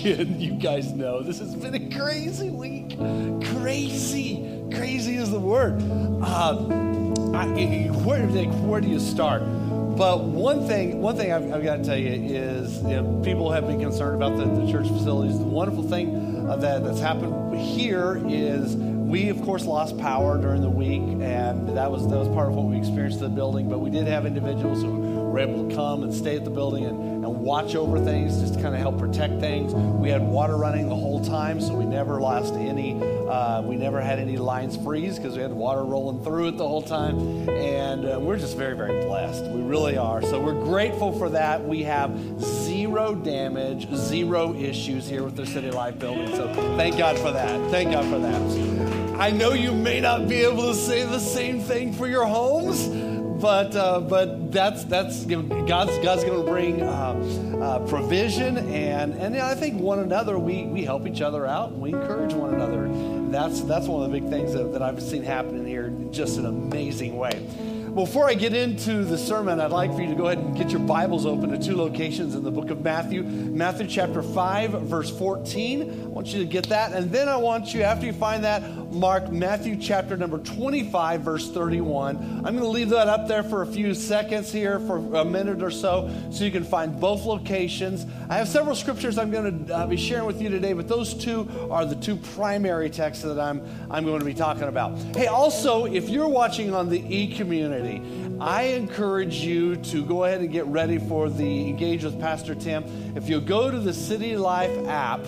Again. You guys know this has been a crazy week. Crazy, crazy is the word. Um, I, where, like, where do you start? But one thing, one thing I've, I've got to tell you is, you know, people have been concerned about the, the church facilities. The wonderful thing uh, that, that's happened here is we, of course, lost power during the week, and that was that was part of what we experienced in the building. But we did have individuals who were able to come and stay at the building and, and watch over things, just to kind of help protect things. We had water running the whole time, so we never lost any. Uh, we never had any lines freeze because we had water rolling through it the whole time, and uh, we're just very, very blessed. We really are. So we're grateful for that. We have zero damage, zero issues here with the City Life building. So thank God for that. Thank God for that. I know you may not be able to say the same thing for your homes, but uh, but that's that's God's God's going to bring uh, uh, provision and and I think one another we we help each other out and we encourage one another. That's that's one of the big things that, that I've seen happening here in just an amazing way. Before I get into the sermon, I'd like for you to go ahead and get your Bibles open to two locations in the book of Matthew. Matthew chapter 5, verse 14. I want you to get that. And then I want you, after you find that, mark Matthew chapter number 25, verse 31. I'm going to leave that up there for a few seconds here, for a minute or so, so you can find both locations. I have several scriptures I'm going to uh, be sharing with you today, but those two are the two primary texts that I'm, I'm going to be talking about. Hey, also, if you're watching on the e community, I encourage you to go ahead and get ready for the Engage with Pastor Tim. If you go to the City Life app,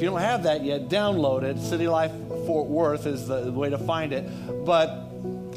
if you don't have that yet, download it. City Life Fort Worth is the way to find it. But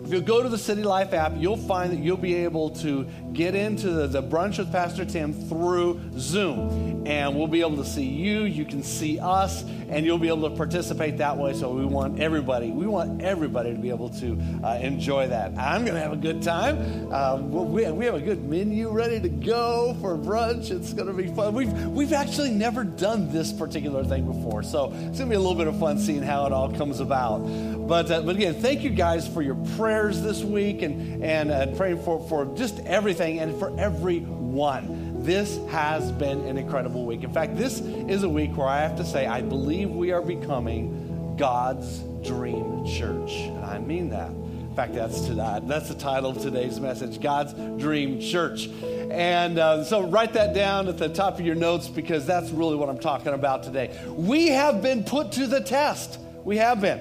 if you go to the City Life app, you'll find that you'll be able to get into the, the brunch with Pastor Tim through Zoom. And we'll be able to see you, you can see us, and you'll be able to participate that way. So we want everybody, we want everybody to be able to uh, enjoy that. I'm going to have a good time. Um, we, we have a good menu ready to go for brunch. It's going to be fun. We've, we've actually never done this particular thing before. So it's going to be a little bit of fun seeing how it all comes about. But, uh, but again, thank you guys for your prayers this week and, and uh, praying for, for just everything and for everyone. This has been an incredible week. In fact, this is a week where I have to say, I believe we are becoming God's dream church. And I mean that. In fact, that's to that. That's the title of today's message God's Dream Church. And uh, so write that down at the top of your notes because that's really what I'm talking about today. We have been put to the test. We have been.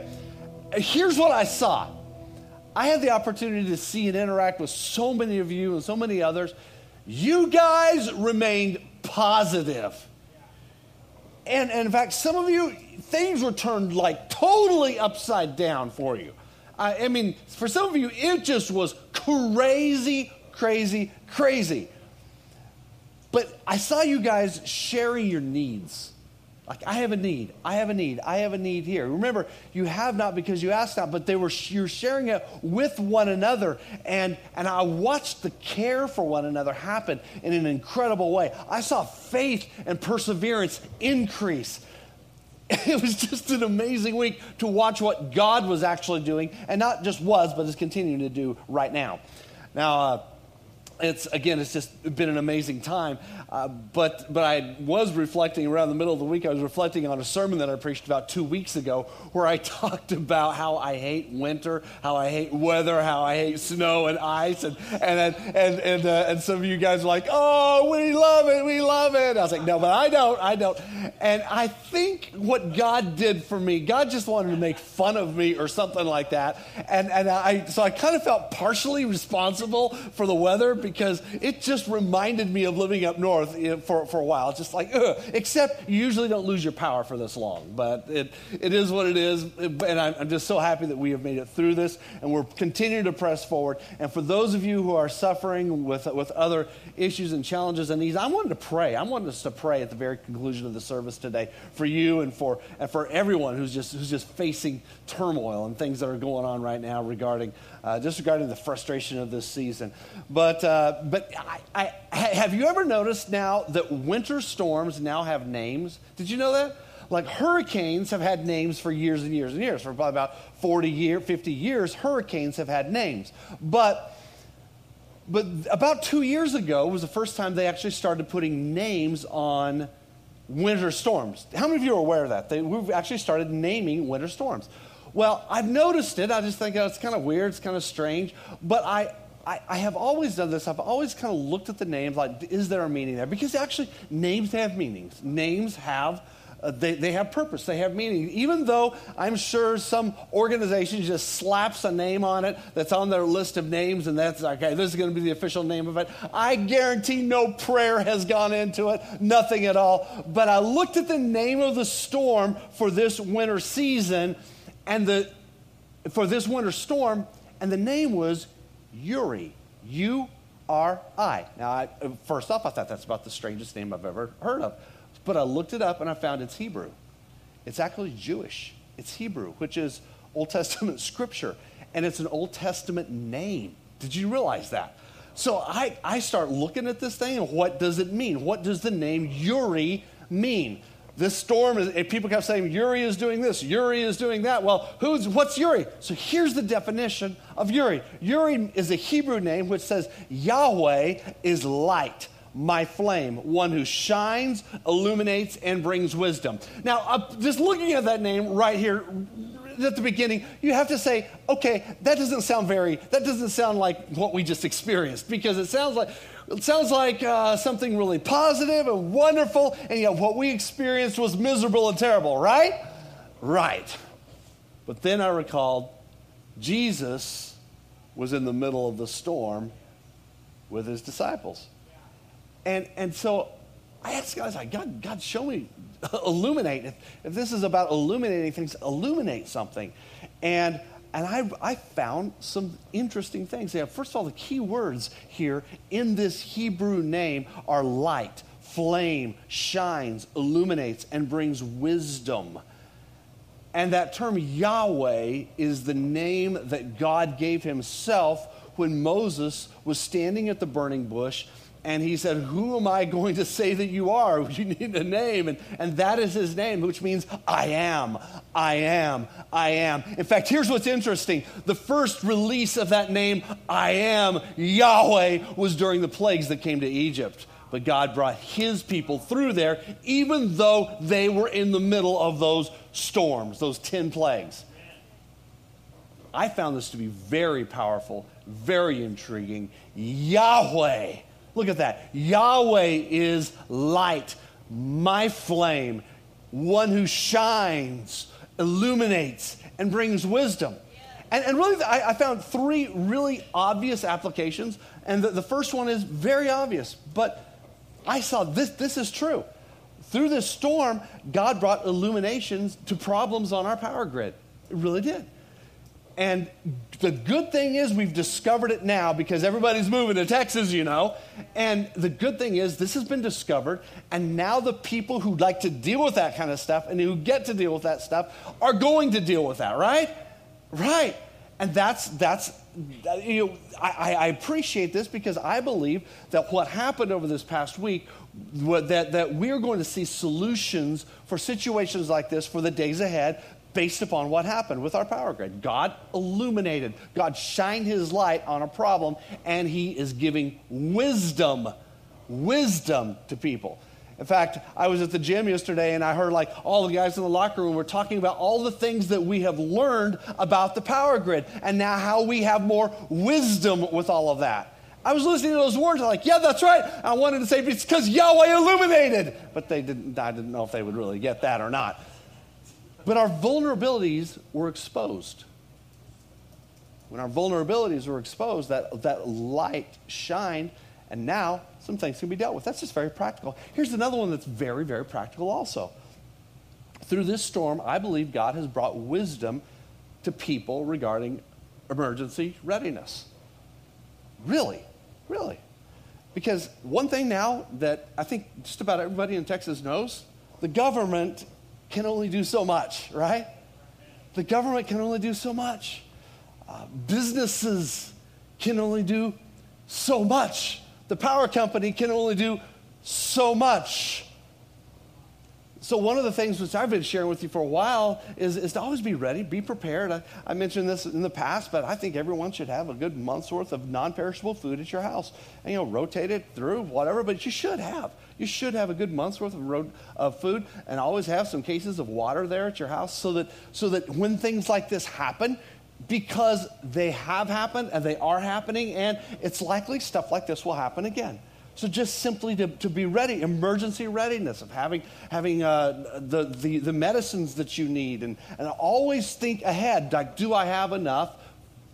Here's what I saw I had the opportunity to see and interact with so many of you and so many others. You guys remained positive. And, and in fact, some of you, things were turned like totally upside down for you. I, I mean, for some of you, it just was crazy, crazy, crazy. But I saw you guys sharing your needs. Like, I have a need. I have a need. I have a need here. Remember, you have not because you ask not, but they were you're sharing it with one another. And, and I watched the care for one another happen in an incredible way. I saw faith and perseverance increase. It was just an amazing week to watch what God was actually doing, and not just was, but is continuing to do right now. Now, uh, it's again, it's just been an amazing time. Uh, but but I was reflecting around the middle of the week. I was reflecting on a sermon that I preached about two weeks ago, where I talked about how I hate winter, how I hate weather, how I hate snow and ice, and and and and, uh, and some of you guys are like, oh, we love it, we love it. I was like, no, but I don't, I don't. And I think what God did for me, God just wanted to make fun of me or something like that. And and I so I kind of felt partially responsible for the weather because it just reminded me of living up north for, for a while. It's just like, ugh. except you usually don't lose your power for this long, but it, it is what it is. And I'm, I'm just so happy that we have made it through this and we're continuing to press forward. And for those of you who are suffering with, with other issues and challenges and needs, I wanted to pray. I wanted us to pray at the very conclusion of the service today for you and for, and for everyone who's just, who's just facing turmoil and things that are going on right now regarding uh, just regarding the frustration of this season. But, uh, Uh, but I, I, have you ever noticed now that winter storms now have names? Did you know that? Like hurricanes have had names for years and years and years. For probably about 40 year, 50 years, hurricanes have had names. But but about two years ago was the first time they actually started putting names on winter storms. How many of you are aware of that? They, we've actually started naming winter storms. Well, I've noticed it. I just think oh, it's kind of weird, it's kind of strange. But I, I, I, have always done this. I've always kind of looked at the names like, is there a meaning there? Because actually, names have meanings. Names have. Uh, they, they have purpose, they have meaning. Even though I'm sure some organization just slaps a name on it that's on their list of names, and that's okay, this is going to be the official name of it. I guarantee no prayer has gone into it, nothing at all. But I looked at the name of the storm for this winter season, and the, for this winter storm, and the name was Uri. U R I. Now, I, first off, I thought that's about the strangest name I've ever heard of. But I looked it up and I found it's Hebrew. It's actually Jewish. It's Hebrew, which is Old Testament scripture. And it's an Old Testament name. Did you realize that? So I, I start looking at this thing and what does it mean? What does the name Uri mean? This storm, is, people kept saying, Uri is doing this, Uri is doing that. Well, who's, what's Uri? So here's the definition of Uri Uri is a Hebrew name which says Yahweh is light my flame, one who shines, illuminates, and brings wisdom. Now, uh, just looking at that name right here at the beginning, you have to say, okay, that doesn't sound very, that doesn't sound like what we just experienced because it sounds like it sounds like uh, something really positive and wonderful, and yet what we experienced was miserable and terrible, right? Right. But then I recalled Jesus was in the middle of the storm with his disciples. And, and so I asked God, I like, God, God, show me, illuminate. If, if this is about illuminating things, illuminate something. And and I, I found some interesting things. Yeah, first of all, the key words here in this Hebrew name are light, flame, shines, illuminates, and brings wisdom. And that term Yahweh is the name that God gave himself when Moses was standing at the burning bush and he said, Who am I going to say that you are? You need a name. And, and that is his name, which means I am, I am, I am. In fact, here's what's interesting the first release of that name, I am, Yahweh, was during the plagues that came to Egypt. But God brought his people through there, even though they were in the middle of those storms, those 10 plagues. I found this to be very powerful, very intriguing. Yahweh Look at that. Yahweh is light, my flame, one who shines, illuminates, and brings wisdom. And, and really, I, I, found three really obvious applications. And the, the first one is very obvious, but I saw this, this is true. Through this storm, God brought illuminations to problems on our power grid. It really did. And the good thing is we've discovered it now because everybody's moving to Texas, you know. And the good thing is this has been discovered, and now the people who like to deal with that kind of stuff and who get to deal with that stuff are going to deal with that, right? Right. And that's that's you know, I, I appreciate this because I believe that what happened over this past week that, that we're going to see solutions for situations like this for the days ahead based upon what happened with our power grid. God illuminated, God shined his light on a problem, and he is giving wisdom, wisdom to people. In fact, I was at the gym yesterday and I heard like all the guys in the locker room were talking about all the things that we have learned about the power grid and now how we have more wisdom with all of that. I was listening to those words, I'm like, yeah, that's right. I wanted to say it's because Yahweh illuminated, but they didn't, I didn't know if they would really get that or not. But our vulnerabilities were exposed. When our vulnerabilities were exposed, that, that light shined And now some things can be dealt with. That's just very practical. Here's another one that's very, very practical also. Through this storm, I believe God has brought wisdom to people regarding emergency readiness. Really, really. Because one thing now that I think just about everybody in Texas knows the government can only do so much, right? The government can only do so much. Uh, businesses can only do so much. The power company can only do so much. So, one of the things which I've been sharing with you for a while is, is to always be ready, be prepared. I, I, mentioned this in the past, but I think everyone should have a good month's worth of non perishable food at your house. And, you know, rotate it through, whatever, but you should have. You should have a good month's worth of, of food and always have some cases of water there at your house so that, so that when things like this happen, because they have happened and they are happening, and it's likely stuff like this will happen again. So just simply to, to be ready, emergency readiness of having, having uh, the, the, the medicines that you need and, and always think ahead, like, do I have enough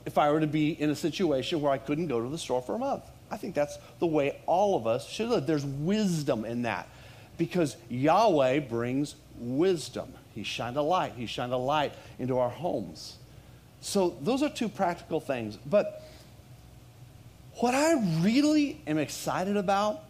if I were to be in a situation where I couldn't go to the store for a month? I think that's the way all of us should live. There's wisdom in that because Yahweh brings wisdom. He shined a light. He shined a light into our homes. So those are two practical things. But what I really am excited about,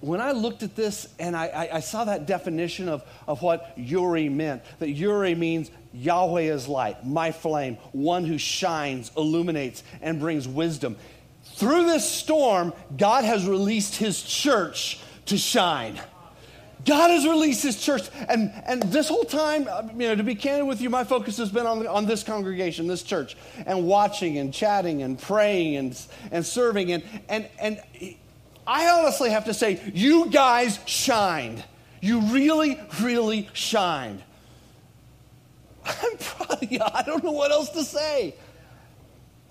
when I looked at this and I, I, I, saw that definition of, of what Uri meant, that Uri means Yahweh is light, my flame, one who shines, illuminates, and brings wisdom. Through this storm, God has released his church to shine. God has released his church. And, and this whole time, uh, you know, to be candid with you, my focus has been on, on this congregation, this church, and watching and chatting and praying and, and serving. And, and, and I honestly have to say, you guys shined. You really, really shined. I'm proud of you. I don't know what else to say.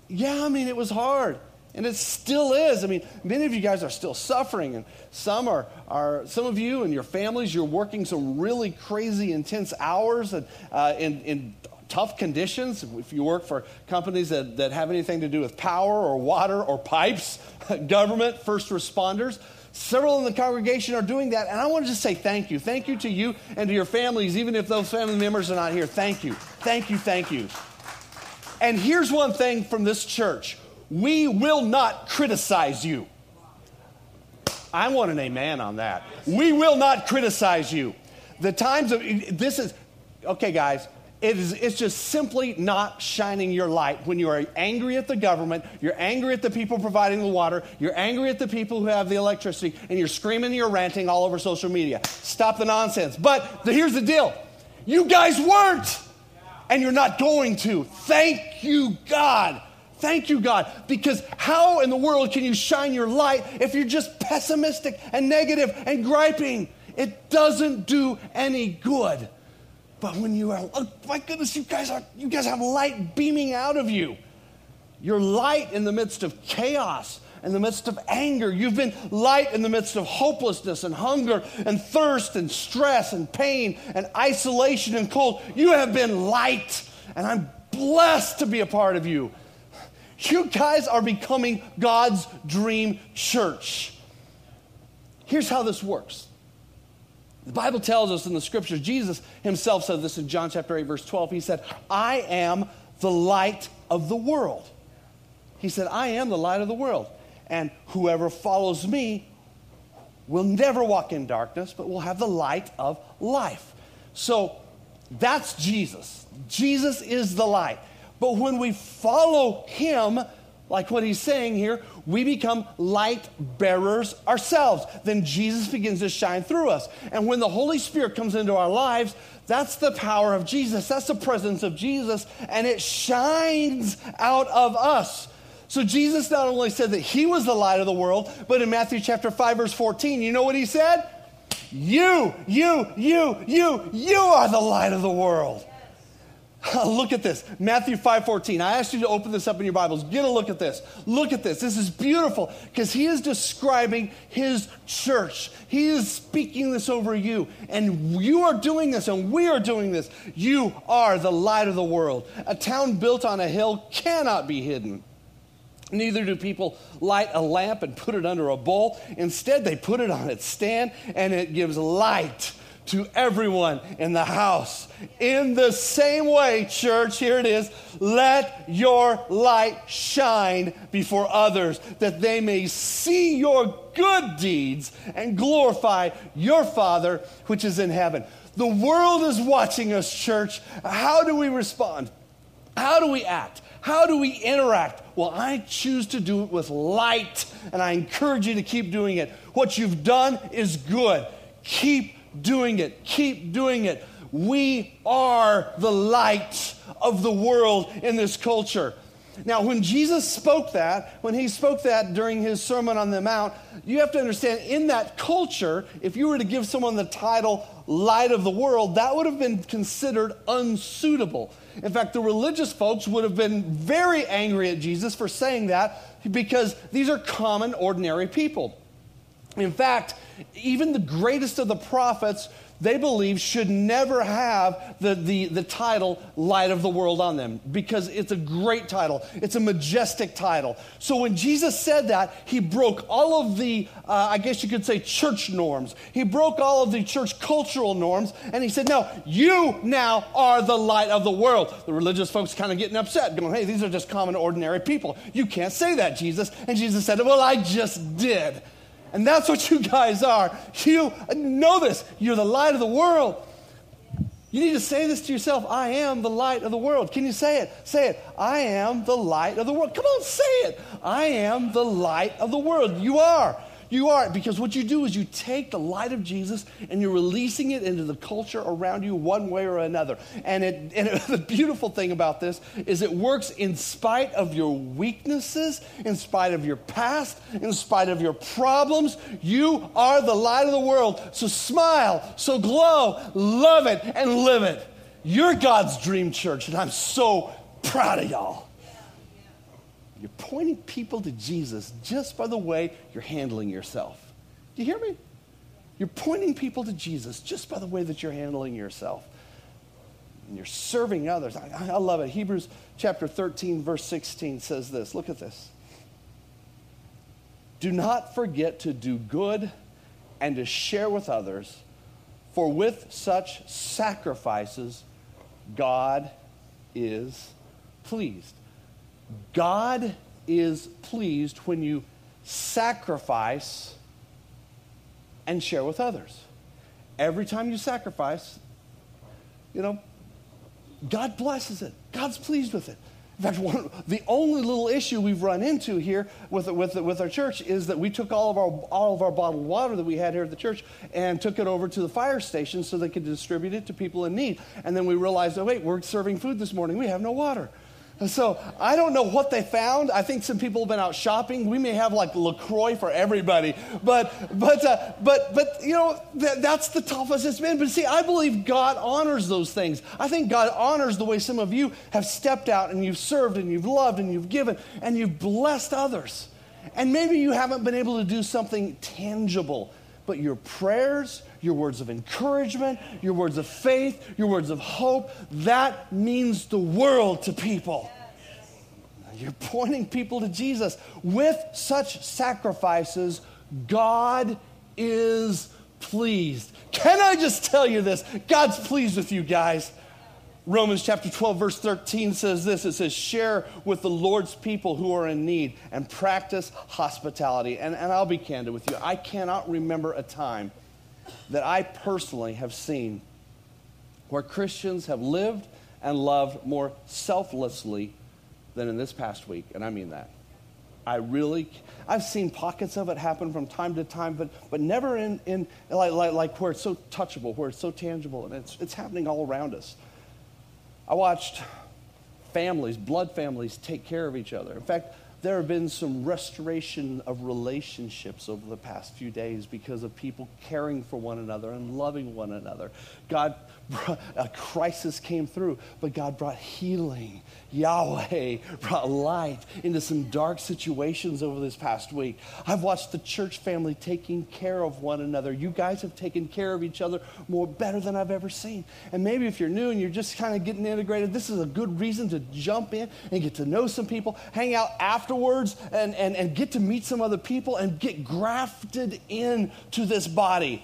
Yeah, I mean, it was hard. And it still is. I mean, many of you guys are still suffering, and some are, are some of you and your families, you're working some really crazy, intense hours and, uh, in, in tough conditions. If you work for companies that, that have anything to do with power or water or pipes, government, first responders, several in the congregation are doing that. And I want to just say thank you. Thank you to you and to your families, even if those family members are not here. Thank you. Thank you. Thank you. And here's one thing from this church we will not criticize you. I want an amen on that. We will not criticize you. The times of this is okay, guys. It is, it's just simply not shining your light when you are angry at the government, you're angry at the people providing the water, you're angry at the people who have the electricity, and you're screaming and you're ranting all over social media. Stop the nonsense. But the, here's the deal you guys weren't, and you're not going to. Thank you, God. Thank you, God, because how in the world can you shine your light if you're just pessimistic and negative and griping? It doesn't do any good. But when you are, oh my goodness, you guys are, you guys have light beaming out of you. You're light in the midst of chaos, in the midst of anger. You've been light in the midst of hopelessness and hunger and thirst and stress and pain and isolation and cold. You have been light, and I'm blessed to be a part of you. You guys are becoming God's dream church. Here's how this works. The Bible tells us in the scriptures, Jesus himself said this in John chapter 8, verse 12. He said, I am the light of the world. He said, I am the light of the world. And whoever follows me will never walk in darkness, but will have the light of life. So that's Jesus. Jesus is the light. But when we follow him, like what he's saying here, we become light bearers ourselves. Then Jesus begins to shine through us. And when the Holy Spirit comes into our lives, that's the power of Jesus. That's the presence of Jesus. And it shines out of us. So Jesus not only said that he was the light of the world, but in Matthew chapter 5, verse 14, you know what he said? You, you, you, you, you are the light of the world. Look at this. Matthew 5:14. I asked you to open this up in your Bibles. Get a look at this. Look at this. This is beautiful because he is describing his church. He is speaking this over you. And you are doing this and we are doing this. You are the light of the world. A town built on a hill cannot be hidden. Neither do people light a lamp and put it under a bowl. Instead, they put it on its stand and it gives light to everyone in the house. In the same way, church, here it is let your light shine before others, that they may see your good deeds and glorify your Father which is in heaven. The world is watching us, church. How do we respond? How do we act? How do we interact? Well, I choose to do it with light, and I encourage you to keep doing it. What you've done is good. Keep doing it. Keep doing it. We are the light of the world in this culture. Now, when Jesus spoke that, when he spoke that during his Sermon on the Mount, you have to understand in that culture, if you were to give someone the title light of the world, that would have been considered unsuitable. In fact, the religious folks would have been very angry at Jesus for saying that because these are common, ordinary people. In fact, even the greatest of the prophets they believe should never have the, the, the title light of the world on them because it's a great title. It's a majestic title. So when jesus said that he broke all of the uh, i guess you could say church norms. He broke all of the church cultural norms and he said no you now are the light of the world. The religious folks kind of getting upset going hey these are just common ordinary people. You can't say that jesus. And jesus said well i just did and that's what you guys are. You know this. You're the light of the world. You need to say this to yourself I am the light of the world. Can you say it? Say it. I am the light of the world. Come on, say it. I am the light of the world. You are. You are, because what you do is you take the light of Jesus and you're releasing it into the culture around you one way or another. And, it, and it, the beautiful thing about this is it works in spite of your weaknesses, in spite of your past, in spite of your problems. You are the light of the world. So smile, so glow, love it, and live it. You're God's dream church, and I'm so proud of y'all. You're pointing people to Jesus just by the way you're handling yourself. Do you hear me? You're pointing people to Jesus just by the way that you're handling yourself. And you're serving others. I, I love it. Hebrews chapter 13, verse 16 says this. Look at this. Do not forget to do good and to share with others, for with such sacrifices, God is pleased. God is pleased when you sacrifice and share with others. Every time you sacrifice, you know, God blesses it. God's pleased with it. In fact, one, the only little issue we've run into here with, with, with our church is that we took all of, our, all of our bottled water that we had here at the church and took it over to the fire station so they could distribute it to people in need. And then we realized, oh, wait, we're serving food this morning. We have no water. So I don't know what they found. I think some people have been out shopping. We may have like Lacroix for everybody, but but uh, but but you know that, that's the toughest it's been. But see, I believe God honors those things. I think God honors the way some of you have stepped out and you've served and you've loved and you've given and you've blessed others. And maybe you haven't been able to do something tangible, but your prayers, your words of encouragement, your words of faith, your words of hope, that means the world to people. You're pointing people to Jesus. With such sacrifices, God is pleased. Can I just tell you this? God's pleased with you guys. Romans chapter 12, verse 13 says this it says, Share with the Lord's people who are in need and practice hospitality. And, and I'll be candid with you. I cannot remember a time that I personally have seen where Christians have lived and loved more selflessly than in this past week, and I mean that. I really, I've seen pockets of it happen from time to time, but, but never in, in like, like, like where it's so touchable, where it's so tangible, and it's, it's happening all around us. I watched families, blood families, take care of each other. In fact, there have been some restoration of relationships over the past few days because of people caring for one another and loving one another. God, a crisis came through, but God brought healing. Yahweh brought light into some dark situations over this past week. I've watched the church family taking care of one another. You guys have taken care of each other more better than I've ever seen. And maybe if you're new and you're just kind of getting integrated, this is a good reason to jump in and get to know some people, hang out after afterwards and, and, and get to meet some other people and get grafted into this body.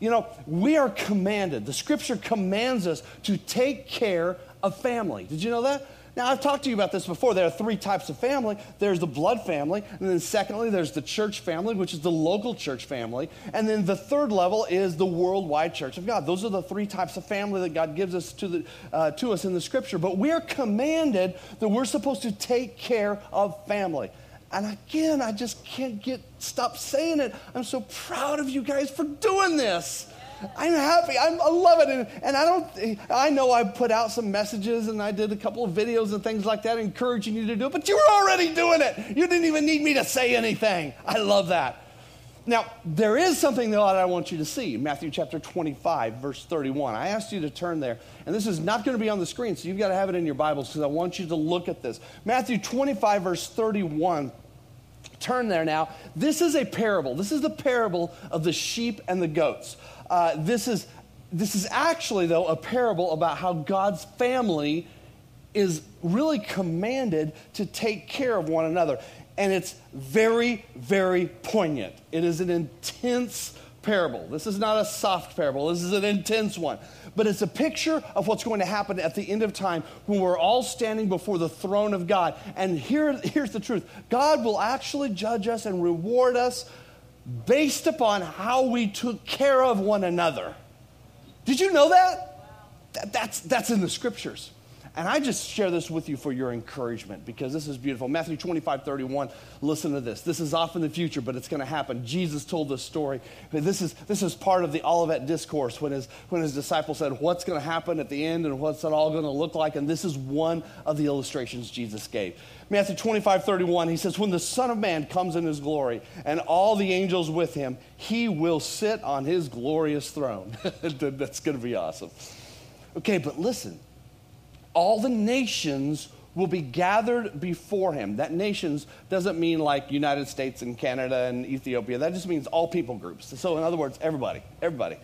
You know, we are commanded, the scripture commands us to take care of family. Did you know that? Now, I've talked to you about this before. There are three types of family there's the blood family, and then secondly, there's the church family, which is the local church family. And then the third level is the worldwide church of God. Those are the three types of family that God gives us to, the, uh, to us in the scripture. But we're commanded that we're supposed to take care of family. And again, I just can't get stop saying it. I'm so proud of you guys for doing this. I'm happy. I'm, i love it. And, and, I don't, I know I put out some messages and I did a couple of videos and things like that encouraging you to do it, but you were already doing it. You didn't even need me to say anything. I love that. Now, there is something that I want you to see. Matthew chapter 25, verse 31. I asked you to turn there, and this is not going to be on the screen, so you've got to have it in your Bibles because I want you to look at this. Matthew 25, verse 31 turn there now. This is a parable. This is the parable of the sheep and the goats. Uh, this, is, this is actually, though, a parable about how God's family is really commanded to take care of one another. And it's very, very poignant. It is an intense parable. This is not a soft parable, this is an intense one. But it's a picture of what's going to happen at the end of time when we're all standing before the throne of God. And here, here's the truth God will actually judge us and reward us based upon how we took care of one another. Did you know that? that that's, that's in the scriptures. And I just share this with you for your encouragement because this is beautiful. Matthew 25, 31, listen to this. This is off in the future, but it's going to happen. Jesus told this story. This is, this is part of the Olivet Discourse when his, when his disciples said, What's going to happen at the end and what's it all going to look like? And this is one of the illustrations Jesus gave. Matthew 25, 31, he says, When the Son of Man comes in his glory and all the angels with him, he will sit on his glorious throne. That's going to be awesome. Okay, but listen all the nations will be gathered before him. That nations doesn't mean like United States and Canada and Ethiopia. That just means all people groups. So, in other words, everybody, everybody.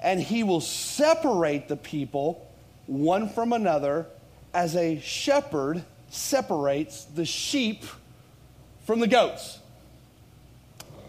And he will separate the people one from another as a shepherd separates the sheep from the goats.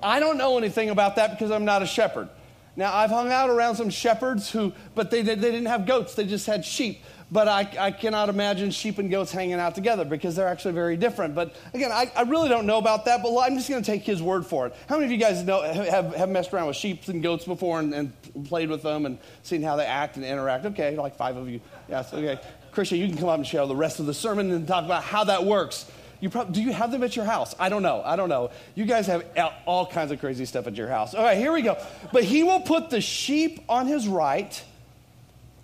I don't know anything about that because I'm not a shepherd. Now, I've hung out around some shepherds who, but they, they, didn't have goats, they just had sheep but I, I, cannot imagine sheep and goats hanging out together because they're actually very different. But again, I, I really don't know about that, but I'm just going to take his word for it. How many of you guys know, have, have messed around with sheep and goats before and, and played with them and seen how they act and interact? Okay, like five of you. Yes, okay. Christian, you can come up and share the rest of the sermon and talk about how that works. You probably, do you have them at your house? I don't know. I don't know. You guys have all kinds of crazy stuff at your house. All right, here we go. But he will put the sheep on his right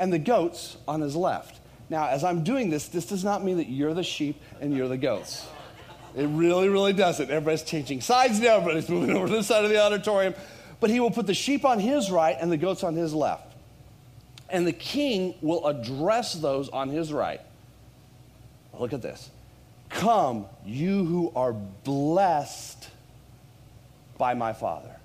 and the goats on his left. Now, as I'm doing this, this does not mean that you're the sheep and you're the goats. It really, really doesn't. Everybody's changing sides now, everybody's moving over to the side of the auditorium. But he will put the sheep on his right and the goats on his left. And the king will address those on his right. Look at this. Come, you who are blessed by my Father.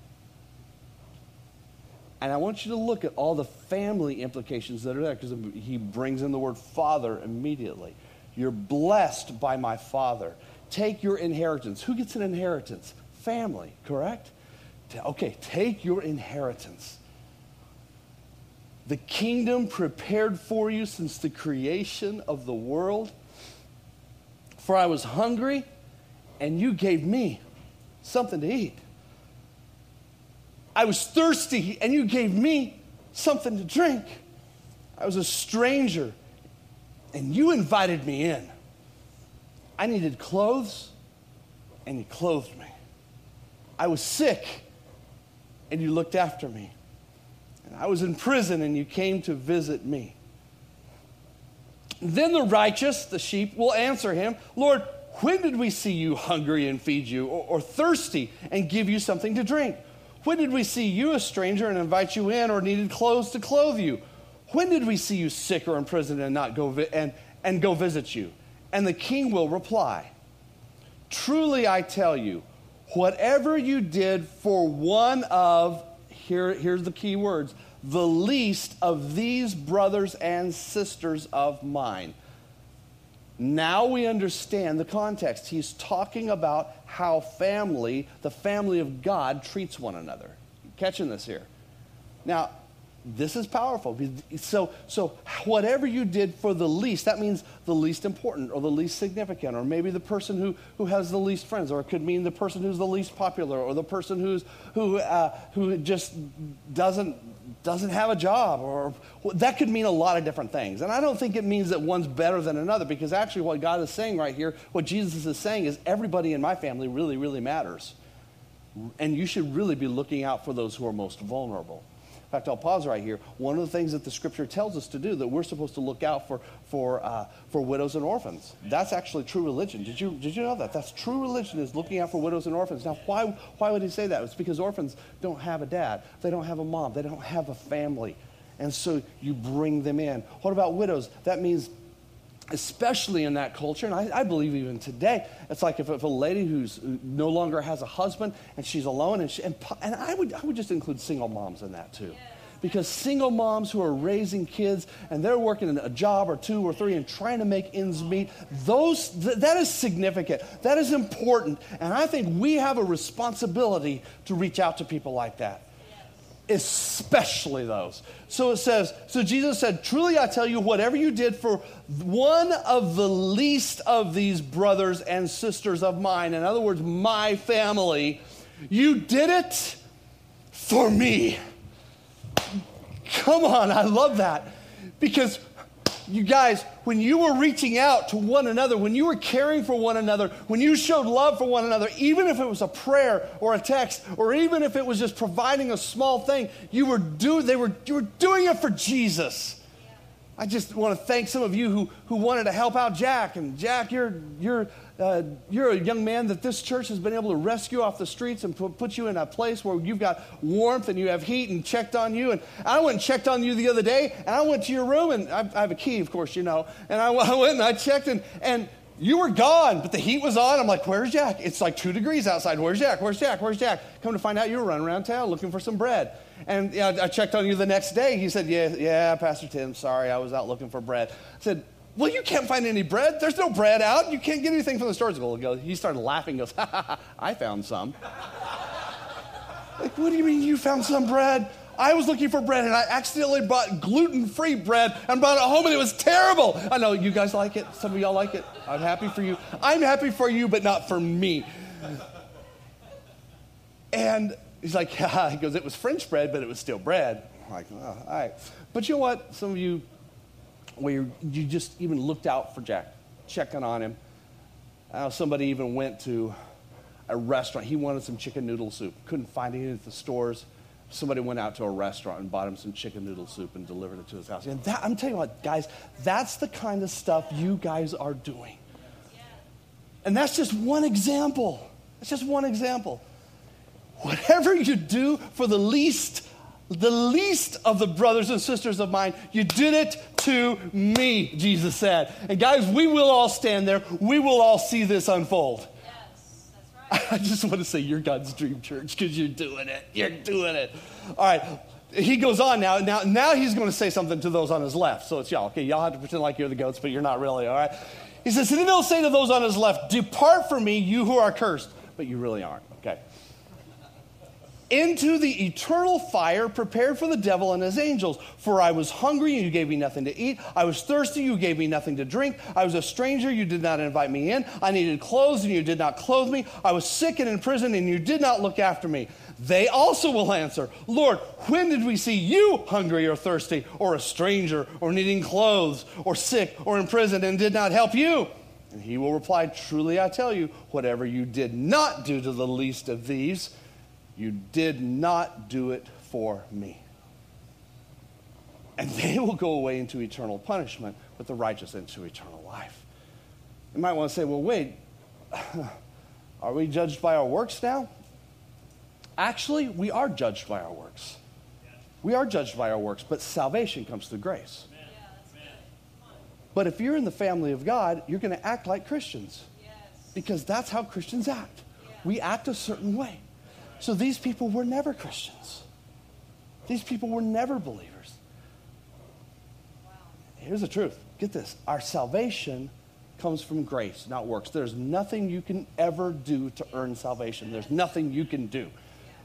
And I want you to look at all the family implications that are there because he brings in the word father immediately. You're blessed by my father. Take your inheritance. Who gets an inheritance? Family, correct? Okay, take your inheritance. The kingdom prepared for you since the creation of the world. For I was hungry, and you gave me something to eat. I was thirsty, and you gave me something to drink. I was a stranger, and you invited me in. I needed clothes, and you clothed me. I was sick, and you looked after me. And I was in prison, and you came to visit me. Then the righteous, the sheep, will answer him Lord, when did we see you hungry and feed you, or, or thirsty and give you something to drink? When did we see you a stranger and invite you in, or needed clothes to clothe you? When did we see you sick or in prison and not go vi- and, and go visit you? And the king will reply, Truly I tell you, whatever you did for one of, here, here's the key words, the least of these brothers and sisters of mine. Now we understand the context. He's talking about how family, the family of God, treats one another. Catching this here. Now, this is powerful. So, so whatever you did for the least, that means the least important or the least significant, or maybe the person who, who has the least friends, or it could mean the person who's the least popular, or the person who's, who, uh, who just doesn't, doesn't have a job, or that could mean a lot of different things. And I don't think it means that one's better than another, because actually what God is saying right here, what Jesus is saying is everybody in my family really, really matters. And you should really be looking out for those who are most vulnerable. Fact, I'll pause right here. One of the things that the scripture tells us to do, that we're supposed to look out for, for, uh, for widows and orphans. That's actually true religion. Did you, did you know that? That's true religion is looking out for widows and orphans. Now, why, why would he say that? It's because orphans don't have a dad. They don't have a mom. They don't have a family. And so you bring them in. What about widows? That means especially in that culture, and I, I, believe even today, it's like if, if a lady who's who no longer has a husband and she's alone, and, she, and, and I, would, I would just include single moms in that too. Because single moms who are raising kids and they're working a job or two or three and trying to make ends meet, those, th- that is significant. That is important. And I think we have a responsibility to reach out to people like that especially those. So it says, so Jesus said, Truly I tell you, whatever you did for one of the least of these brothers and sisters of mine, in other words, my family, you did it for me. Come on, I love that. Because you guys, when you were reaching out to one another, when you were caring for one another, when you showed love for one another, even if it was a prayer or a text, or even if it was just providing a small thing, you were, do, they were, you were doing it for Jesus. I just want to thank some of you who, who wanted to help out Jack. And Jack, you're, you're uh, you're a young man that this church has been able to rescue off the streets and put, you in a place where you've got warmth and you have heat and checked on you. And I went and checked on you the other day, and I went to your room, and I, I have a key, of course, you know. And I, I went and I checked, and, and you were gone, but the heat was on. I'm like, where's Jack? It's like two degrees outside. Where's Jack? Where's Jack? Where's Jack? Come to find out you were running around town looking for some bread. And I checked on you the next day. He said, yeah, yeah, Pastor Tim, sorry, I was out looking for bread. I said, well, you can't find any bread. There's no bread out. You can't get anything from the stores. He started laughing. Goes, ha, ha, ha, I found some. like, what do you mean you found some bread? I was looking for bread and I accidentally bought gluten free bread and brought it home and it was terrible. I know you guys like it. Some of y'all like it. I'm happy for you. I'm happy for you, but not for me. And he's like, yeah. He goes, it was French bread, but it was still bread. I'm like, oh, all right. But you know what? Some of you where you just even looked out for Jack, checking on him. Uh, somebody even went to a restaurant. He wanted some chicken noodle soup. Couldn't find it at the stores. Somebody went out to a restaurant and bought him some chicken noodle soup and delivered it to his house. And that, I'm telling you what, guys, that's the kind of stuff you guys are doing. And that's just one example. That's just one example. Whatever you do for the least the least of the brothers and sisters of mine, you did it to me, Jesus said. And guys, we will all stand there. We will all see this unfold. Yes, that's right. I just want to say you're God's dream church because you're doing it. You're doing it. All right. He goes on now. Now, now he's going to say something to those on his left. So it's y'all. Okay, y'all have to pretend like you're the goats, but you're not really. All right. He says, and then he'll say to those on his left, "Depart from me, you who are cursed." But you really aren't. Into the eternal fire prepared for the devil and his angels. For I was hungry, and you gave me nothing to eat. I was thirsty, and you gave me nothing to drink. I was a stranger, you did not invite me in. I needed clothes, and you did not clothe me. I was sick and in prison, and you did not look after me. They also will answer, Lord, when did we see you hungry or thirsty, or a stranger, or needing clothes, or sick, or in prison, and did not help you? And he will reply, Truly I tell you, whatever you did not do to the least of these, you did not do it for me. And they will go away into eternal punishment, but the righteous into eternal life. You might want to say, well, wait, are we judged by our works now? Actually, we are judged by our works. We are judged by our works, but salvation comes through grace. But if you're in the family of God, you're going to act like Christians because that's how Christians act. We act a certain way. So these people were never Christians. These people were never believers. Here's the truth get this our salvation comes from grace, not works. There's nothing you can ever do to earn salvation. There's nothing you can do.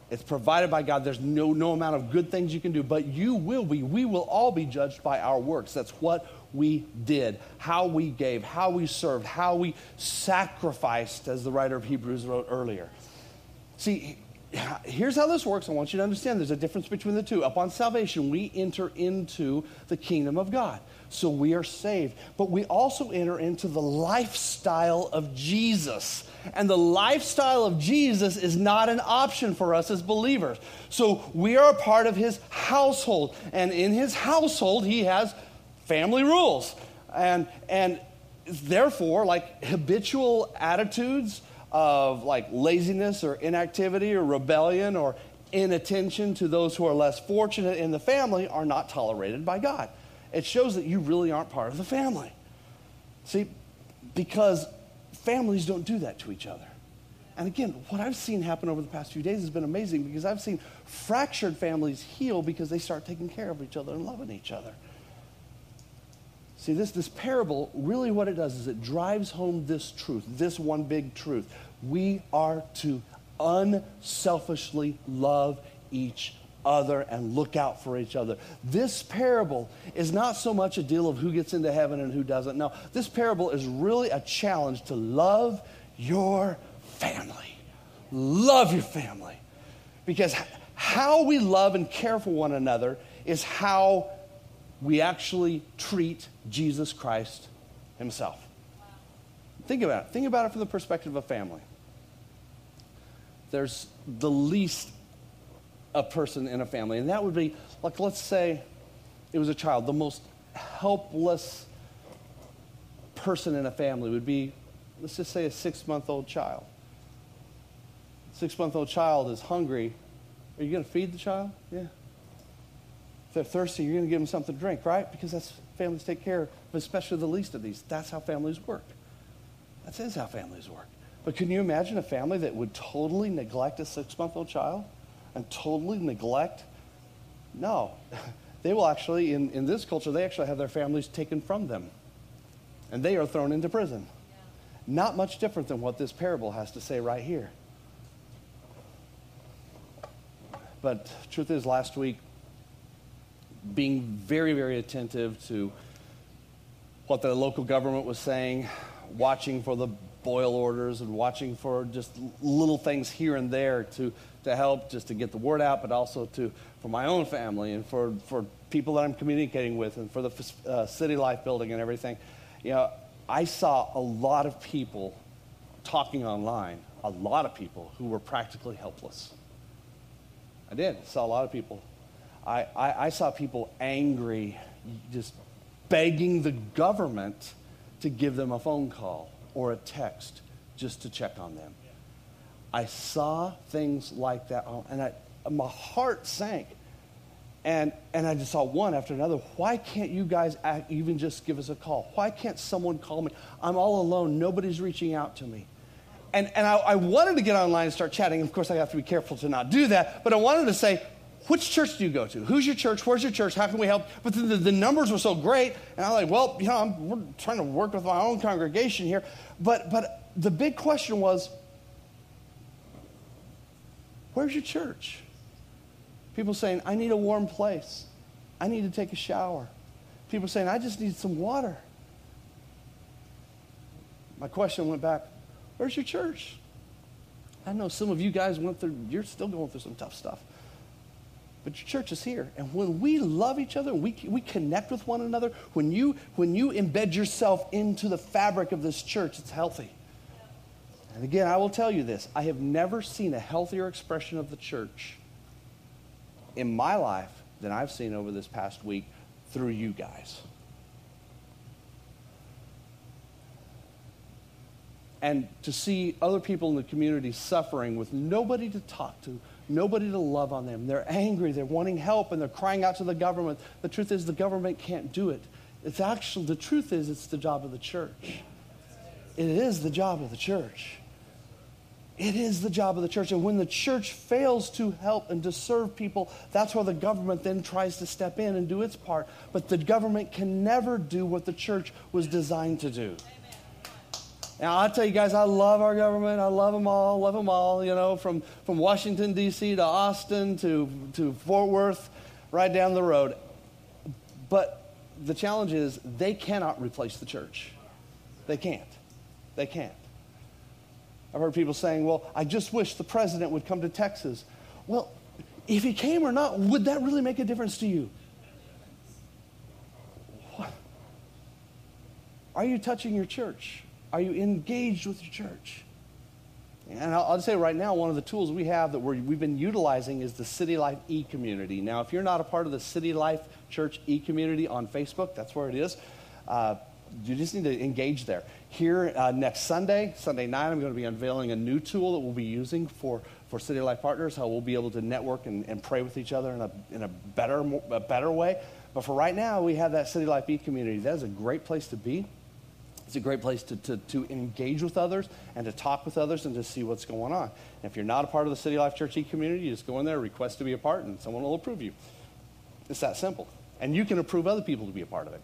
It's provided by God. There's no, no amount of good things you can do, but you will be. We will all be judged by our works. That's what we did, how we gave, how we served, how we sacrificed, as the writer of Hebrews wrote earlier. See, here's how this works. I want you to understand there's a difference between the two. Upon salvation, we enter into the kingdom of God. So we are saved. But we also enter into the lifestyle of Jesus. And the lifestyle of Jesus is not an option for us as believers. So we are a part of his household. And in his household, he has family rules. And, and therefore, like habitual attitudes of like laziness or inactivity or rebellion or inattention to those who are less fortunate in the family are not tolerated by God. It shows that you really aren't part of the family. See, because families don't do that to each other. And again, what I've seen happen over the past few days has been amazing because I've seen fractured families heal because they start taking care of each other and loving each other. See, this, this parable, really what it does is it drives home this truth, this one big truth. We are to unselfishly love each other and look out for each other. This parable is not so much a deal of who gets into heaven and who doesn't. No, this parable is really a challenge to love your family. Love your family. Because how we love and care for one another is how we actually treat Jesus Christ himself. Think about it. Think about it from the perspective of a family. There's the least a person in a family. And that would be, like, let's say it was a child. The most helpless person in a family would be, let's just say, a six month old child. Six month old child is hungry. Are you going to feed the child? Yeah. If they're thirsty, you're going to give them something to drink, right? Because that's families take care of, especially the least of these. That's how families work. That is how families work. But can you imagine a family that would totally neglect a six month old child? and totally neglect? No. They will actually, in, in this culture, they actually have their families taken from them. And they are thrown into prison. Not much different than what this parable has to say right here. But truth is, last week, being very, very attentive to what the local government was saying, watching for the boil orders and watching for just little things here and there to to help just to get the word out, but also to for my own family and for, for people that I'm communicating with and for the uh, city life building and everything. You know, I saw a lot of people talking online, a lot of people who were practically helpless. I did. Saw a lot of people. I, I, I saw people angry, just begging the government to give them a phone call or a text just to check on them. I saw things like that, and I, my heart sank. And, and I just saw one after another. Why can't you guys even just give us a call? Why can't someone call me? I'm all alone. Nobody's reaching out to me. And, and I, I wanted to get online and start chatting. Of course, I have to be careful to not do that. But I wanted to say, which church do you go to? Who's your church? Where's your church? How can we help? But the, the numbers were so great. And I'm like, well, you know, I'm, we're trying to work with my own congregation here. But, but the big question was, Where's your church? People saying, I need a warm place. I need to take a shower. People saying, I just need some water. My question went back, Where's your church? I know some of you guys went through, you're still going through some tough stuff. But your church is here. And when we love each other, we, we connect with one another, when you, when you embed yourself into the fabric of this church, it's healthy. And again, I will tell you this I have never seen a healthier expression of the church in my life than I've seen over this past week through you guys. And to see other people in the community suffering with nobody to talk to, nobody to love on them. They're angry, they're wanting help, and they're crying out to the government. The truth is, the government can't do it. It's actually, the truth is, it's the job of the church. It is the job of the church. It is the job of the church. And when the church fails to help and to serve people, that's where the government then tries to step in and do its part. But the government can never do what the church was designed to do. Now, I'll tell you guys, I love our government. I love them all, love them all, you know, from, from Washington, D.C. to Austin to, to Fort Worth, right down the road. But the challenge is they cannot replace the church. They can't. They can't. I've heard people saying, well, I just wish the president would come to Texas. Well, if he came or not, would that really make a difference to you? What? Are you touching your church? Are you engaged with your church? And I'll, I'll say right now, one of the tools we have that we have been utilizing is the City Life e community. Now, if you're not a part of the City Life Church e community on Facebook, that's where it is. Uh, you just need to engage there. Here uh, next Sunday, Sunday night, I'm going to be unveiling a new tool that we'll be using for, for City Life Partners, how we'll be able to network and, and pray with each other in a, in a, better, a better way. But for right now, we have that City Life e community. That is a great place to be. It's a great place to, to, to engage with others and to talk with others and to see what's going on. And if you're not a part of the City Life Church E community, just go in there, request to be a part, and someone will approve you. It's that simple. And you can approve other people to be a part of it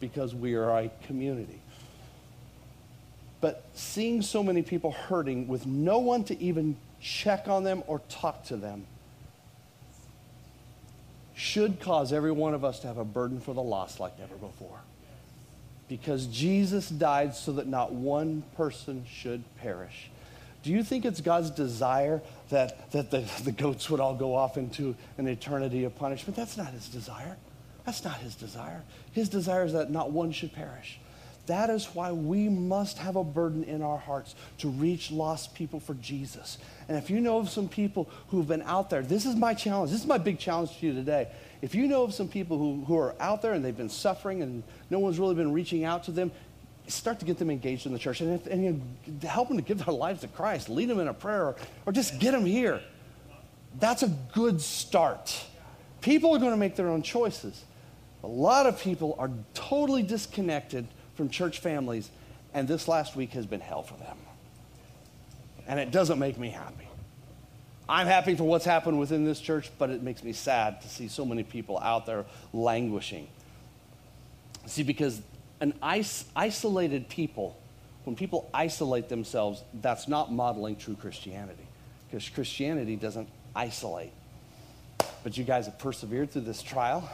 because we are a community. But seeing so many people hurting with no one to even check on them or talk to them should cause every one of us to have a burden for the lost like never before because Jesus died so that not one person should perish. Do you think it's God's desire that, that the, the goats would all go off into an eternity of punishment? That's not his desire. That's not his desire. His desire is that not one should perish. That is why we must have a burden in our hearts to reach lost people for Jesus. And if you know of some people who've been out there, this is my challenge. This is my big challenge to you today. If you know of some people who, who are out there and they've been suffering and no one's really been reaching out to them, start to get them engaged in the church and, and you know, help them to give their lives to Christ. Lead them in a prayer or, or just get them here. That's a good start. People are going to make their own choices. A lot of people are totally disconnected from church families, and this last week has been hell for them. And it doesn't make me happy. I'm happy for what's happened within this church, but it makes me sad to see so many people out there languishing. See, because an is- isolated people, when people isolate themselves, that's not modeling true Christianity. Because Christianity doesn't isolate. But you guys have persevered through this trial.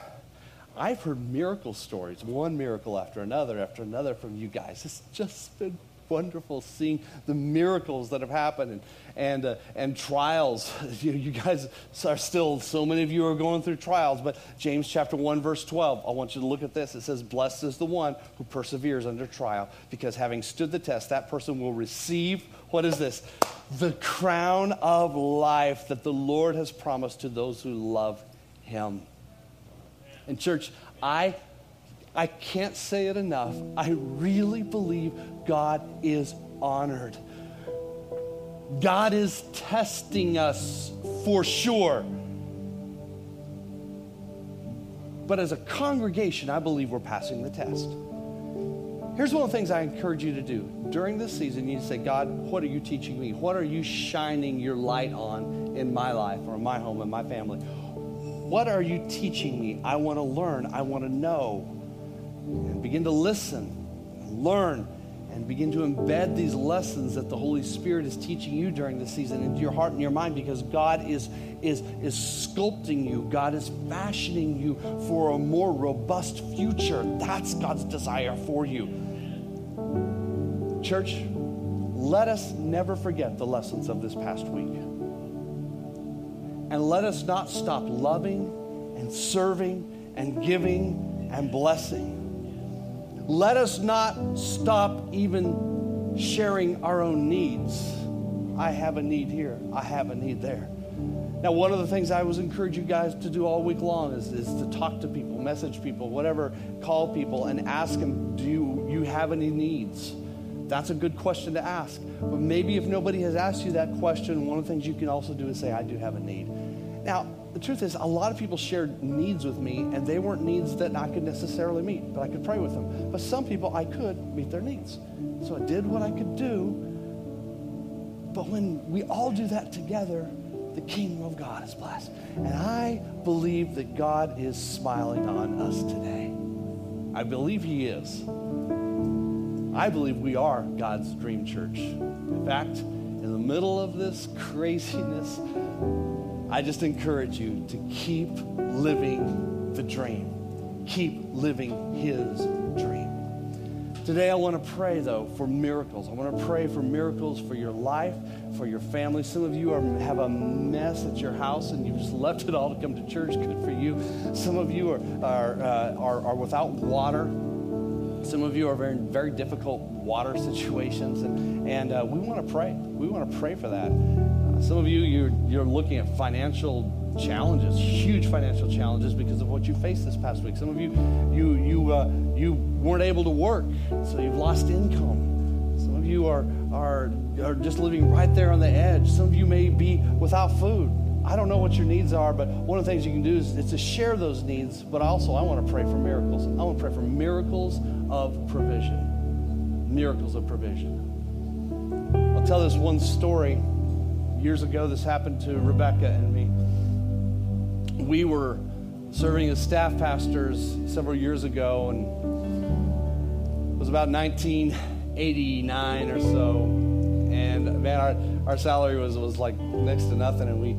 I've heard miracle stories, one miracle after another after another from you guys. It's just been wonderful seeing the miracles that have happened and, and, uh, and trials. You, you, guys are still, so many of you are going through trials, but James chapter 1, verse 12, I want you to look at this. It says, Blessed is the one who perseveres under trial, because having stood the test, that person will receive, what is this? The crown of life that the Lord has promised to those who love him. And, church, I I can't say it enough. I really believe God is honored. God is testing us for sure. But as a congregation, I believe we're passing the test. Here's one of the things I encourage you to do. During this season, you say, God, what are you teaching me? What are you shining your light on in my life or in my home and my family? What are you teaching me? I want to learn. I want to know and begin to listen, learn, and begin to embed these lessons that the Holy Spirit is teaching you during this season into your heart and your mind because God is, is, is sculpting you. God is fashioning you for a more robust future. That's God's desire for you. Church, let us never forget the lessons of this past week. And let us not stop loving and serving and giving and blessing. Let us not stop even sharing our own needs. I have a need here, I have a need there. Now, one of the things I was encourage you guys to do all week long is, is to talk to people, message people, whatever, call people and ask them, do you, you have any needs? That's a good question to ask. But maybe if nobody has asked you that question, one of the things you can also do is say, I do have a need. Now, the truth is, a lot of people shared needs with me, and they weren't needs that I could necessarily meet, but I could pray with them. But some people, I could meet their needs. So I did what I could do. But when we all do that together, the kingdom of God is blessed. And I believe that God is smiling on us today. I believe He is. I believe we are God's dream church. In fact, in the middle of this craziness, I just encourage you to keep living the dream. Keep living His dream. Today, I want to pray, though, for miracles. I want to pray for miracles for your life, for your family. Some of you are, have a mess at your house and you've just left it all to come to church. Good for you. Some of you are, are, uh, are, are without water. Some of you are very, very difficult water situations, and, and uh, we want to pray. We want to pray for that. Some of you, you're, you're looking at financial challenges, huge financial challenges because of what you faced this past week. Some of you, you, you, uh, you weren't able to work, so you've lost income. Some of you are, are, are just living right there on the edge. Some of you may be without food. I don't know what your needs are, but one of the things you can do is, is to share those needs, but also I want to pray for miracles. I want to pray for miracles of provision. Miracles of provision. I'll tell this one story. Years ago, this happened to Rebecca and me we were serving as staff pastors several years ago, and it was about 1989 or so. And man, our, our salary was, was like next to nothing, and we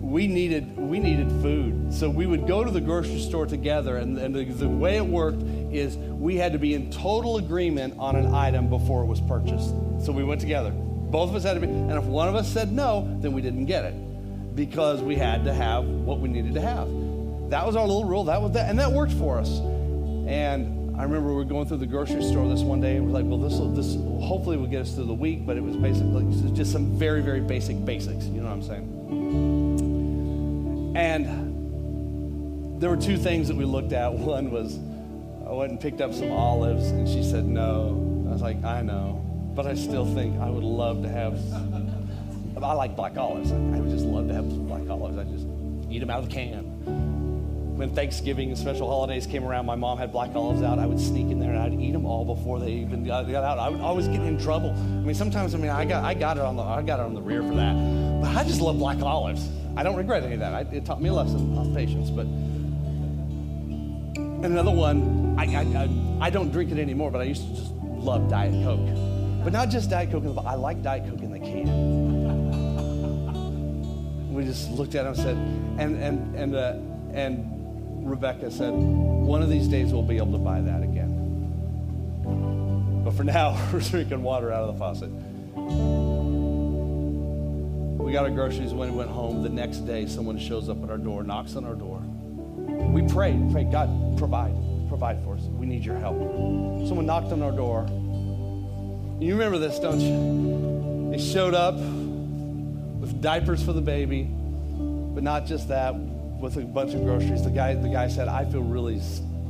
we needed we needed food. So we would go to the grocery store together, and, and the, the way it worked is we had to be in total agreement on an item before it was purchased. So we went together. Both of us had to be, and if one of us said no, then we didn't get it because we had to have what we needed to have. That was our little rule. That was that, and that worked for us. And I remember we were going through the grocery store this one day, and we're like, "Well, this will this hopefully will get us through the week." But it was basically just some very very basic basics. You know what I'm saying? And there were two things that we looked at. One was I went and picked up some olives, and she said no. I was like, "I know." But I still think I would love to have I like black olives. I would just love to have black olives. I just eat them out of the can. When Thanksgiving and special holidays came around, my mom had black olives out. I would sneak in there and I'd eat them all before they even got, out. I would always get in trouble. I mean, sometimes I mean I got I got it on the I got it on the rear for that, but I just love black olives. I don't regret any of that. I, it taught me a lesson on patience. But and another one, I, I I don't drink it anymore, but I used to just love Diet Coke. But not just Diet Coke, in the bottle. I like Diet Coke in the can we just looked at him and said, and, and, and, uh, and Rebecca said, one of these days we'll be able to buy that again. But for now, we're drinking water out of the faucet. We got our groceries when we went home. The next day, someone shows up at our door, knocks on our door. We prayed, prayed, God, provide, provide for us. We need your help. Someone knocked on our door. You remember this, don't you? They showed up with diapers for the baby, but not just that, with a bunch of groceries. The guy, the guy said, I feel really,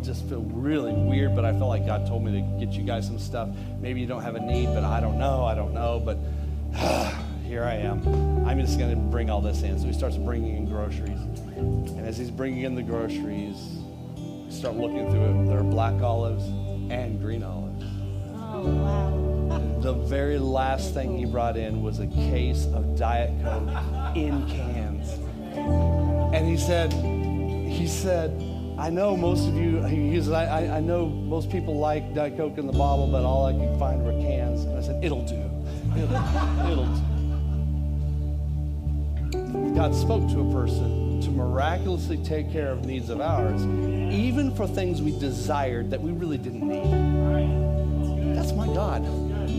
just feel really weird, but I felt like God told me to get you guys some stuff. Maybe you don't have a need, but I don't know, I don't know, but here I am. I'm just going to bring all this in. So he starts bringing in groceries. And as he's bringing in the groceries, we start looking through it. There are black olives and green olives. Oh, wow the very last thing he brought in was a case of Diet Coke in cans. And he said, he said, I know most of you, he said, I, I know most people like Diet Coke in the bottle, but all I could find were cans. And I said, it'll do. It'll, it'll do. God spoke to a person to miraculously take care of needs of ours, even for things we desired that we really didn't need. That's my God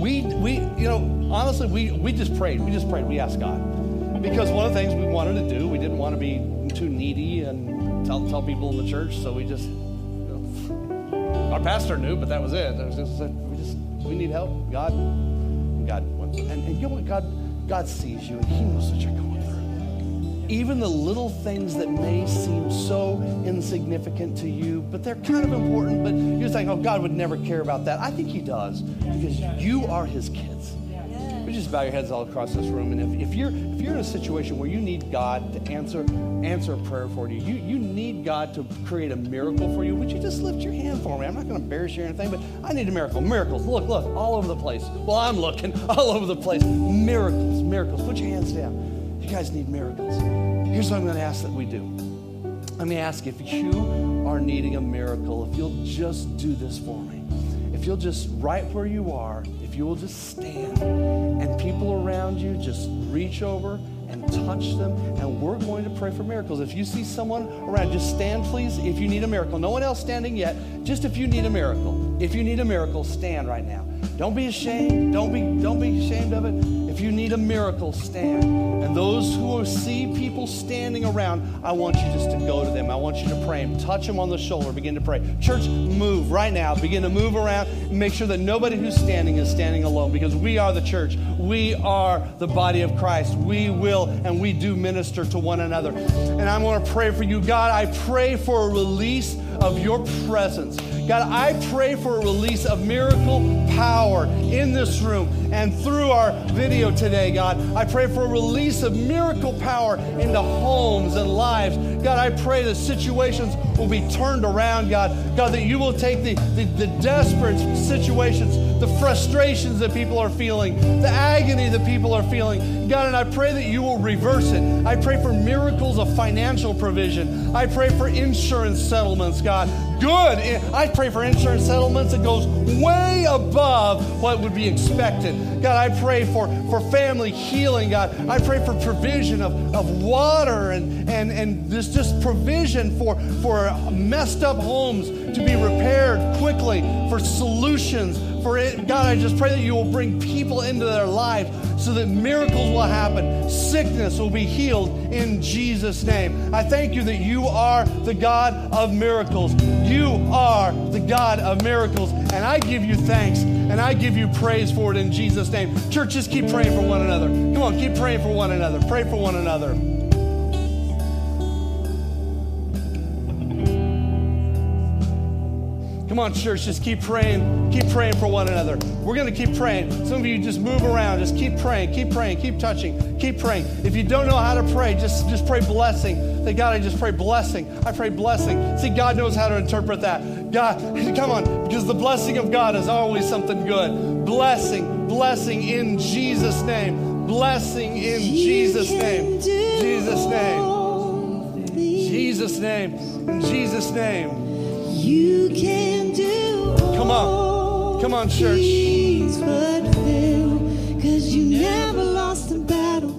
we, we, you know, honestly, we, we just prayed. We just prayed. We asked God. Because one of the things we wanted to do, we didn't want to be too needy and tell, tell people in the church, so we just, you know, our pastor knew, but that was it. was just, we just, we need help. God, God, and, and you know what? God, God sees you and He knows what you're going. Even the little things that may seem so insignificant to you, but they're kind of important, but you're saying, oh, God would never care about that. I think He does because you are His kids. We just bow your heads all across this room, and if, if you're if you're in a situation where you need God to answer answer a prayer for you, you you need God to create a miracle for you, would you just lift your hand for me? I'm not going to embarrass you or anything, but I need a miracle. Miracles, look, look, all over the place. Well, I'm looking all over the place. Miracles, miracles. Put your hands down. You guys need miracles. Here's what I'm going to ask that we do. Let me ask if you are needing a miracle, if you'll just do this for me if you'll just, right where you are, if you will just stand and people around you just reach over and touch them, and we're going to pray for miracles. If you see someone around, just stand, please, if you need a miracle. No one else standing yet, just if you need a miracle. If you need a miracle, stand right now. Don't be ashamed. Don't be, don't be ashamed of it. If you need a miracle, stand. And those who see people standing around, I want you just to go to them. I want you to pray and touch them on the shoulder. Begin to pray. Church, move right now. Begin to move around make sure that nobody who's standing is standing alone because we are the church. We are the body of Christ. We will and we do minister to one another. And I'm going to pray for you. God, I pray for a release of your presence. God, I pray for a release of miracle power in this room and through our video today, God. I pray for a release of miracle power into homes and lives. God, I pray that situations will be turned around, God. God, that you will take the, the, the desperate situations, the frustrations that people are feeling, the agony that people are feeling. God, and I pray that you will reverse it. I pray for miracles of financial provision. I pray for insurance settlements, God. Good. I pray for insurance settlements that goes way above what would be expected. God, I pray for, for family healing, God. I pray for provision of, of water and, and, and this just provision for, for messed up homes to be repaired quickly, for solutions, for it. God, I just pray that you will bring people into their lives so that miracles will happen, sickness will be healed in Jesus' name. I thank you that you are the God of miracles. You are the God of miracles, and I give you thanks and I give you praise for it in Jesus' name. Churches, keep praying for one another. Come on, keep praying for one another. Pray for one another. Come on, church, just keep praying. Keep praying for one another. We're going to keep praying. Some of you just move around. Just keep praying, keep praying, keep touching, keep praying. If you don't know how to pray, just, just pray blessing. Say, God, I just pray blessing. I pray blessing. See, God knows how to interpret that. God, come on, because the blessing of God is always something good. Blessing, blessing in Jesus' name. Blessing in Jesus' name. Jesus' name. Jesus' name. In Jesus' name. You can do Come on. Come on, church. things but fail. Cause you never lost a battle.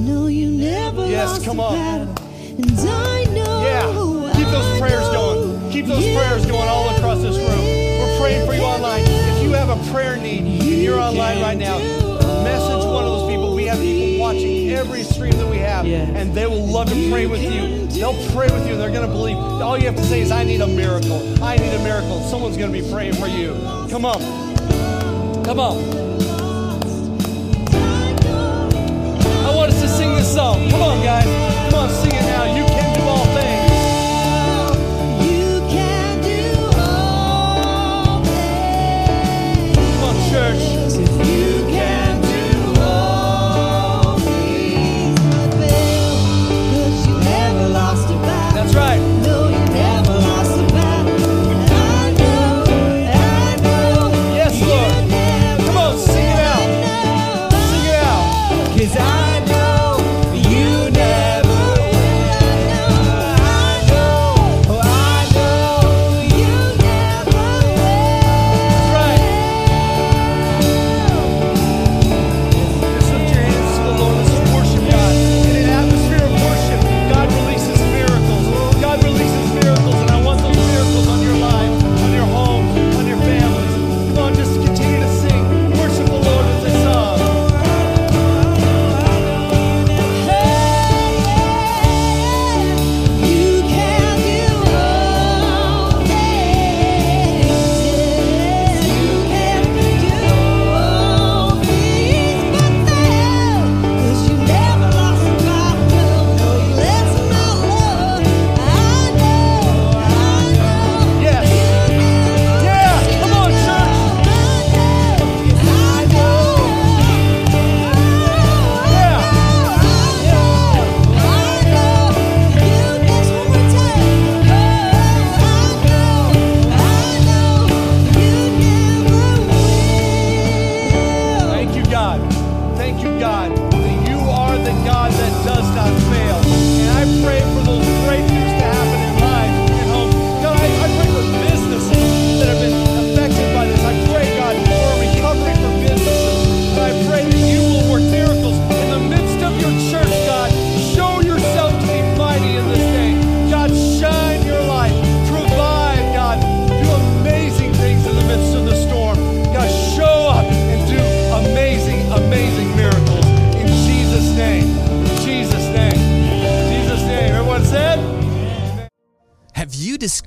No, you never Yes, come on. battle. And I know. Yeah. Keep those prayers going. Keep those prayers going all across this room. We're praying for you online. If you have a prayer need and you're online right now, message one of those people. We have people every stream that we have, and they will love to pray with you. They'll pray with you. They're going to believe. All you have to say is, I need a miracle. I need a miracle. Someone's going to be praying for you. Come on. Come on. I want us to sing this song. Come on, guys. Come on, sing it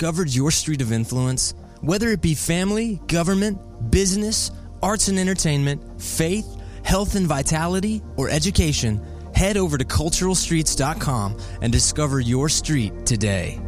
discovered your street of influence? Whether it be family, government, business, arts and entertainment, faith, health and vitality, or education, head over to culturalstreets.com and discover your street today.